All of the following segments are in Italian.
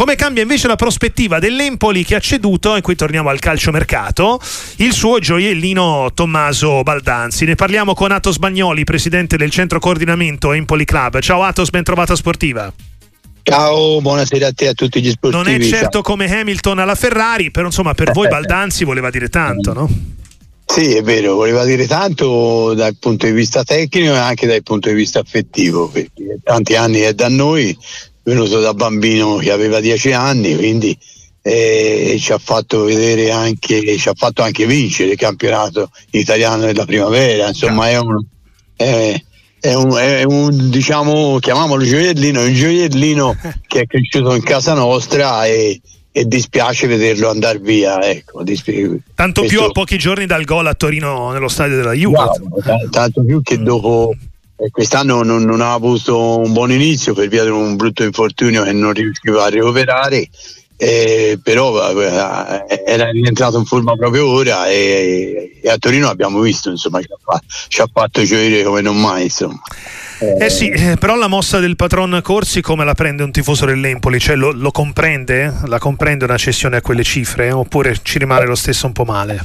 come cambia invece la prospettiva dell'Empoli che ha ceduto, e qui torniamo al calciomercato, il suo gioiellino Tommaso Baldanzi. Ne parliamo con Atos Bagnoli, presidente del centro coordinamento Empoli Club. Ciao Atos, ben trovata sportiva. Ciao, buonasera a te e a tutti gli sportivi. Non è certo ciao. come Hamilton alla Ferrari, però insomma per voi Baldanzi voleva dire tanto, no? Sì, è vero, voleva dire tanto dal punto di vista tecnico e anche dal punto di vista affettivo, perché tanti anni è da noi, venuto da bambino che aveva dieci anni, quindi eh, ci ha fatto vedere anche, ci ha fatto anche vincere il campionato italiano della primavera, insomma è un, è, è un, è un diciamo, chiamiamolo gioiellino, un gioiellino che è cresciuto in casa nostra e, e dispiace vederlo andare via. Ecco, dispi- Tanto più questo- a pochi giorni dal gol a Torino nello stadio della Juve. Wow, t- tanto più che dopo quest'anno non, non ha avuto un buon inizio per via di un brutto infortunio che non riusciva a recuperare. eh, però eh, era rientrato in forma proprio ora e, e a Torino abbiamo visto insomma ci ha, fa- ci ha fatto gioire come non mai insomma Eh sì, eh, però la mossa del patron Corsi come la prende un tifoso dell'Empoli? Cioè lo, lo comprende? La comprende una cessione a quelle cifre? Oppure ci rimane lo stesso un po' male?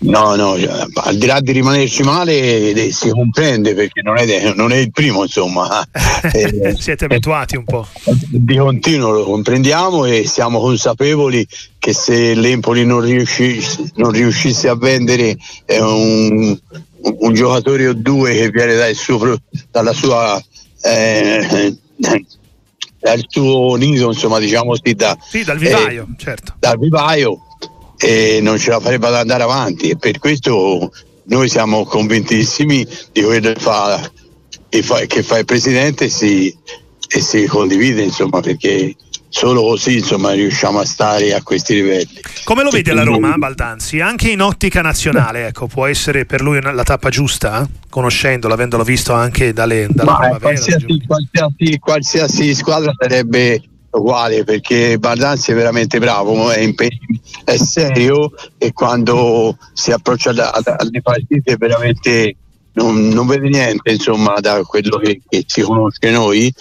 No, no, cioè, al di là di rimanerci male eh, si comprende perché non è, non è il primo, insomma. Eh, Siete abituati un po'. di continuo lo comprendiamo e siamo consapevoli che se l'Empoli non riuscisse, non riuscisse a vendere eh, un, un giocatore o due che viene dal suo dalla sua eh, dal suo nido, insomma, diciamo così, da, Sì, dal vivaio, certo. dal vivaio e non ce la farebbe ad andare avanti e per questo noi siamo convintissimi di quello che fa, che fa, il presidente e si, e si condivide insomma perché solo così insomma riusciamo a stare a questi livelli Come lo vede la Roma, Baldanzi? Anche in ottica nazionale, ecco, può essere per lui la tappa giusta? Conoscendolo, avendolo visto anche dalle, dalla Ma, primavera. qualsiasi, qualsiasi, qualsiasi squadra sarebbe uguale perché Baldanzi è veramente bravo, è, impegn- è serio e quando si approccia alle partite veramente non, non vede niente insomma da quello che, che si conosce noi,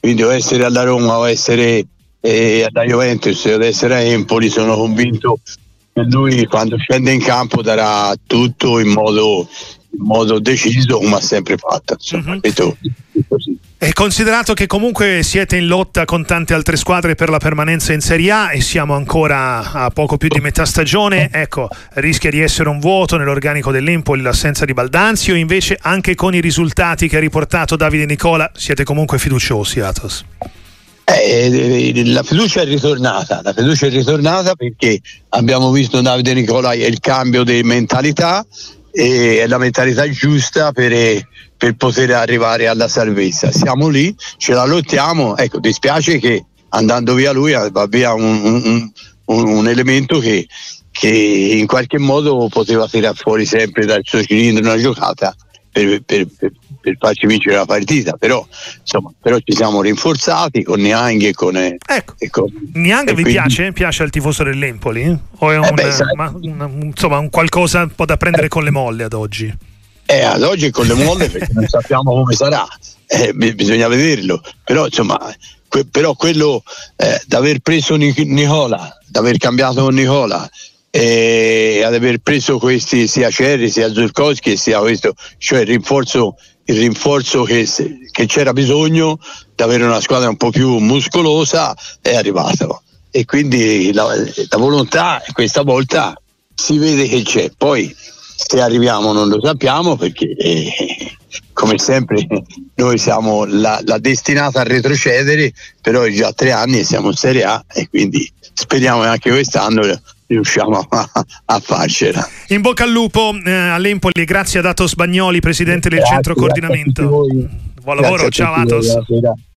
quindi o essere alla Roma o essere eh, alla Juventus o essere a Empoli sono convinto che lui quando scende in campo darà tutto in modo, in modo deciso come ha sempre fatto. Insomma, Mhm. questo- questo sì. E considerato che comunque siete in lotta con tante altre squadre per la permanenza in Serie A e siamo ancora a poco più di metà stagione, ecco, rischia di essere un vuoto nell'organico dell'Empoli l'assenza di Baldanzi o invece anche con i risultati che ha riportato Davide Nicola siete comunque fiduciosi, Atos? Eh, la fiducia è ritornata, la fiducia è ritornata perché abbiamo visto Davide Nicolai e il cambio di mentalità e è la mentalità giusta per, per poter arrivare alla salvezza. Siamo lì, ce la lottiamo, ecco, dispiace che andando via lui eh, va via un, un- un- un elemento che, che in qualche modo poteva tirare fuori sempre dal suo cilindro una giocata per, per- per- farci vincere la partita, però, insomma, però ci siamo rinforzati con Niang e con... eh, Ecco. e con- Niang e vi quindi- piace? Piace al tifoso dell'Empoli? O è un, Eh beh, ma- un- insomma, un qualcosa un po' da prendere con le molle ad oggi? Eh, ad oggi con le molle perché non sappiamo come sarà, eh, bi- bisogna vederlo, però insomma, que- però quello eh, d'aver preso Nic- Nicola, d'aver cambiato con Nicola e ad aver preso questi sia Cerri sia Zurkowski sia questo, cioè il rinforzo, il rinforzo che, che c'era bisogno di avere una squadra un po' più muscolosa è arrivato. E quindi la, la volontà questa volta si vede che c'è, poi se arriviamo non lo sappiamo perché eh, come sempre noi siamo la, la destinata a retrocedere, però è già tre anni e siamo in Serie A e quindi speriamo che anche quest'anno riusciamo a, a farcela. In bocca al lupo eh, all'Empoli, grazie ad Atos Bagnoli, presidente del Grazie, centro coordinamento. Buon lavoro, ciao Atos.